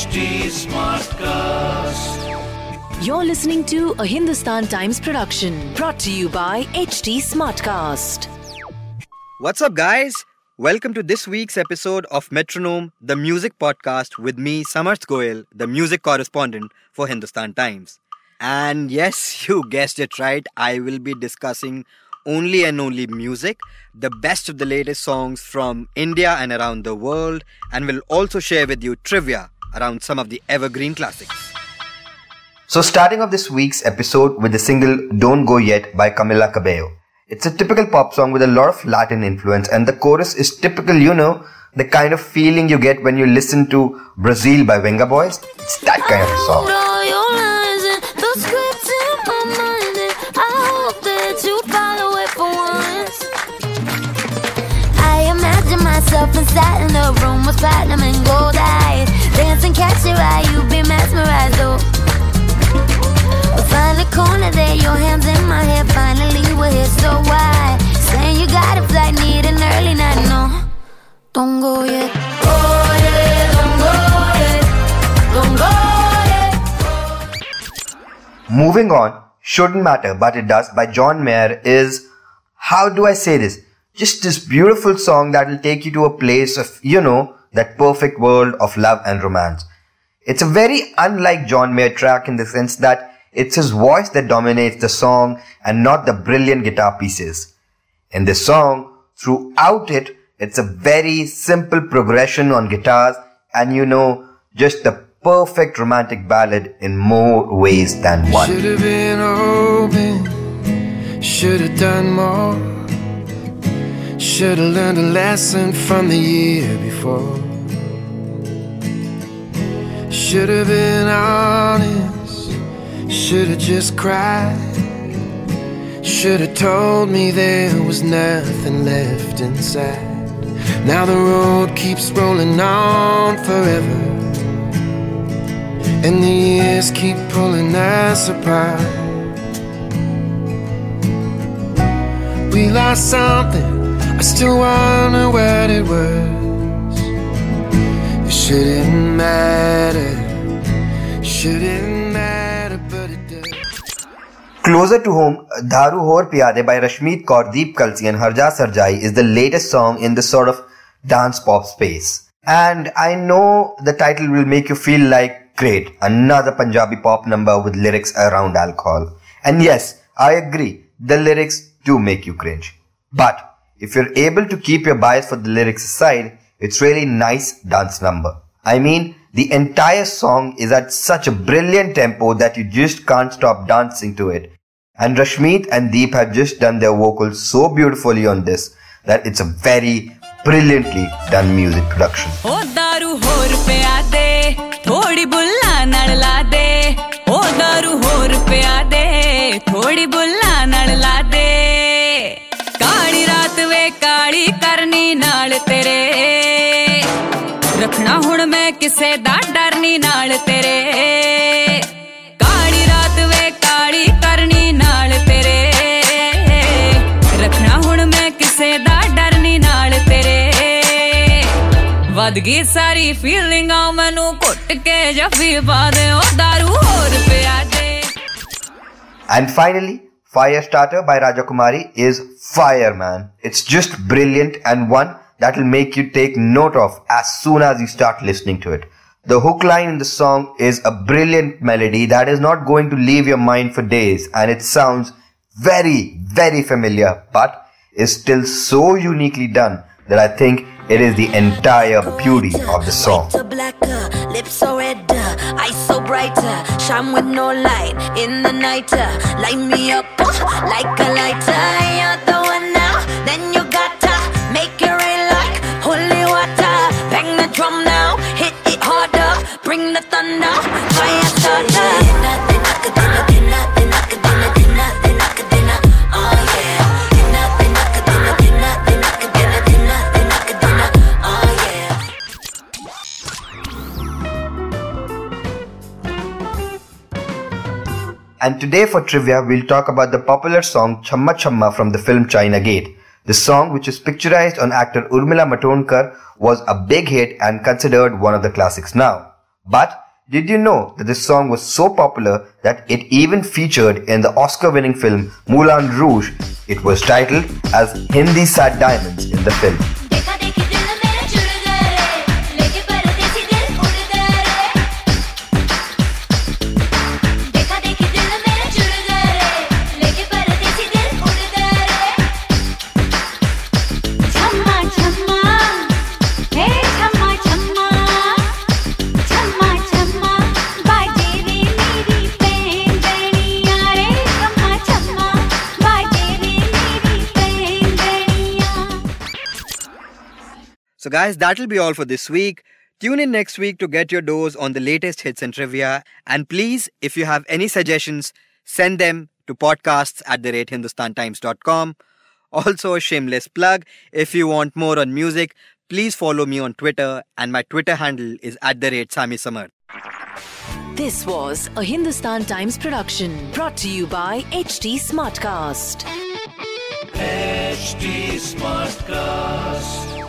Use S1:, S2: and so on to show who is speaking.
S1: HT Smartcast.
S2: You're listening to a Hindustan Times production brought to you by HT Smartcast.
S3: What's up, guys? Welcome to this week's episode of Metronome, the music podcast with me, Samarth Goel, the music correspondent for Hindustan Times. And yes, you guessed it right, I will be discussing only and only music, the best of the latest songs from India and around the world, and will also share with you trivia around some of the evergreen classics. So, starting off this week's episode with the single Don't Go Yet by Camila Cabello. It's a typical pop song with a lot of Latin influence, and the chorus is typical, you know, the kind of feeling you get when you listen to Brazil by Vengaboys. It's that kind of a song.
S4: I imagine myself inside in the room with platinum and gold eyes. Dancing, catch your eye, you be mesmerized, oh. Find a corner there, your hands in my hair. Finally, we're here, so why? Saying you got a flight, need an early night, no. Don't go yet.
S3: Moving on, Shouldn't Matter But It Does by John Mayer is, how do I say this? Just this beautiful song that will take you to a place of, you know, that perfect world of love and romance. It's a very unlike John Mayer track in the sense that it's his voice that dominates the song and not the brilliant guitar pieces. In this song, throughout it, it's a very simple progression on guitars and you know, just the perfect romantic ballad in more ways than one.
S5: Should have been open, should have done more. Should have learned a lesson from the year before. Should have been honest, should have just cried. Should have told me there was nothing left inside. Now the road keeps rolling on forever. And the years keep pulling us apart. We lost something, I still wonder what it was. It shouldn't matter, shouldn't matter, but it does.
S3: Closer to home, Daru Hor Pyade by Rashmeet Kaur, Deep Kalsi and Harjas Harjaayi is the latest song in this sort of dance pop space. And I know the title will make you feel like, great, another Punjabi pop number with lyrics around alcohol. And yes, I agree, the lyrics do make you cringe. But if you're able to keep your bias for the lyrics aside, it's really nice dance number. I mean, the entire song is at such a brilliant tempo that you just can't stop dancing to it. And Rashmeet and Deep have just done their vocals so beautifully on this that it's a very brilliantly done music production.
S6: ਉਹ दारू ਹੋਰ ਪਿਆ ਦੇ ਥੋੜੀ ਬੁੱਲਾ ਕਰਨੀ ਨਾਲ ਤੇਰੇ ਰੱਖਣਾ ਹੁਣ ਮੈਂ ਕਿਸੇ ਦਾ ਡਰ ਨਹੀਂ ਨਾਲ ਤੇਰੇ ਕਾਲੀ ਰਾਤ ਵੇ ਕਾਲੀ ਕਰਨੀ ਨਾਲ ਤੇਰੇ ਰੱਖਣਾ ਹੁਣ ਮੈਂ ਕਿਸੇ ਦਾ ਡਰ ਨਹੀਂ ਨਾਲ ਤੇਰੇ ਵੱਧ ਗਈ ਸਾਰੀ ਫੀਲਿੰਗਾਂ ਮੈਨੂੰ ਘੁੱਟ ਕੇ ਜੱਫੀ ਪਾ ਦੇ ਉਹ दारू ਹੋਰ ਪਿਆ ਦੇ
S3: And finally, Firestarter by Raja Kumari is fire, man. It's just brilliant and one that will make you take note of as soon as you start listening to it. The hook line in the song is a brilliant melody that is not going to leave your mind for days and it sounds very, very familiar, but is still so uniquely done that I think it is the entire beauty of the song.
S4: Shine with no light in the night. uh, Light me up uh, like a lighter. You're the one now, then you gotta make it rain like holy water. Bang the drum
S3: And today for trivia, we'll talk about the popular song Chamma Chamma from the film China Gate. The song, which is picturized on actor Urmila Matondkar, was a big hit and considered one of the classics now. But did you know that this song was so popular that it even featured in the Oscar winning film Moulin Rouge? It was titled as Hindi Sad Diamonds in the film. So, guys, that'll be all for this week. Tune in next week to get your dose on the latest hits and trivia. And please, if you have any suggestions, send them to podcasts at the rate hindustantimes.com. Also, a shameless plug if you want more on music, please follow me on Twitter, and my Twitter handle is at the rate Sami Samar.
S2: This was a Hindustan Times production brought to you by HT Smartcast.
S1: HT Smartcast.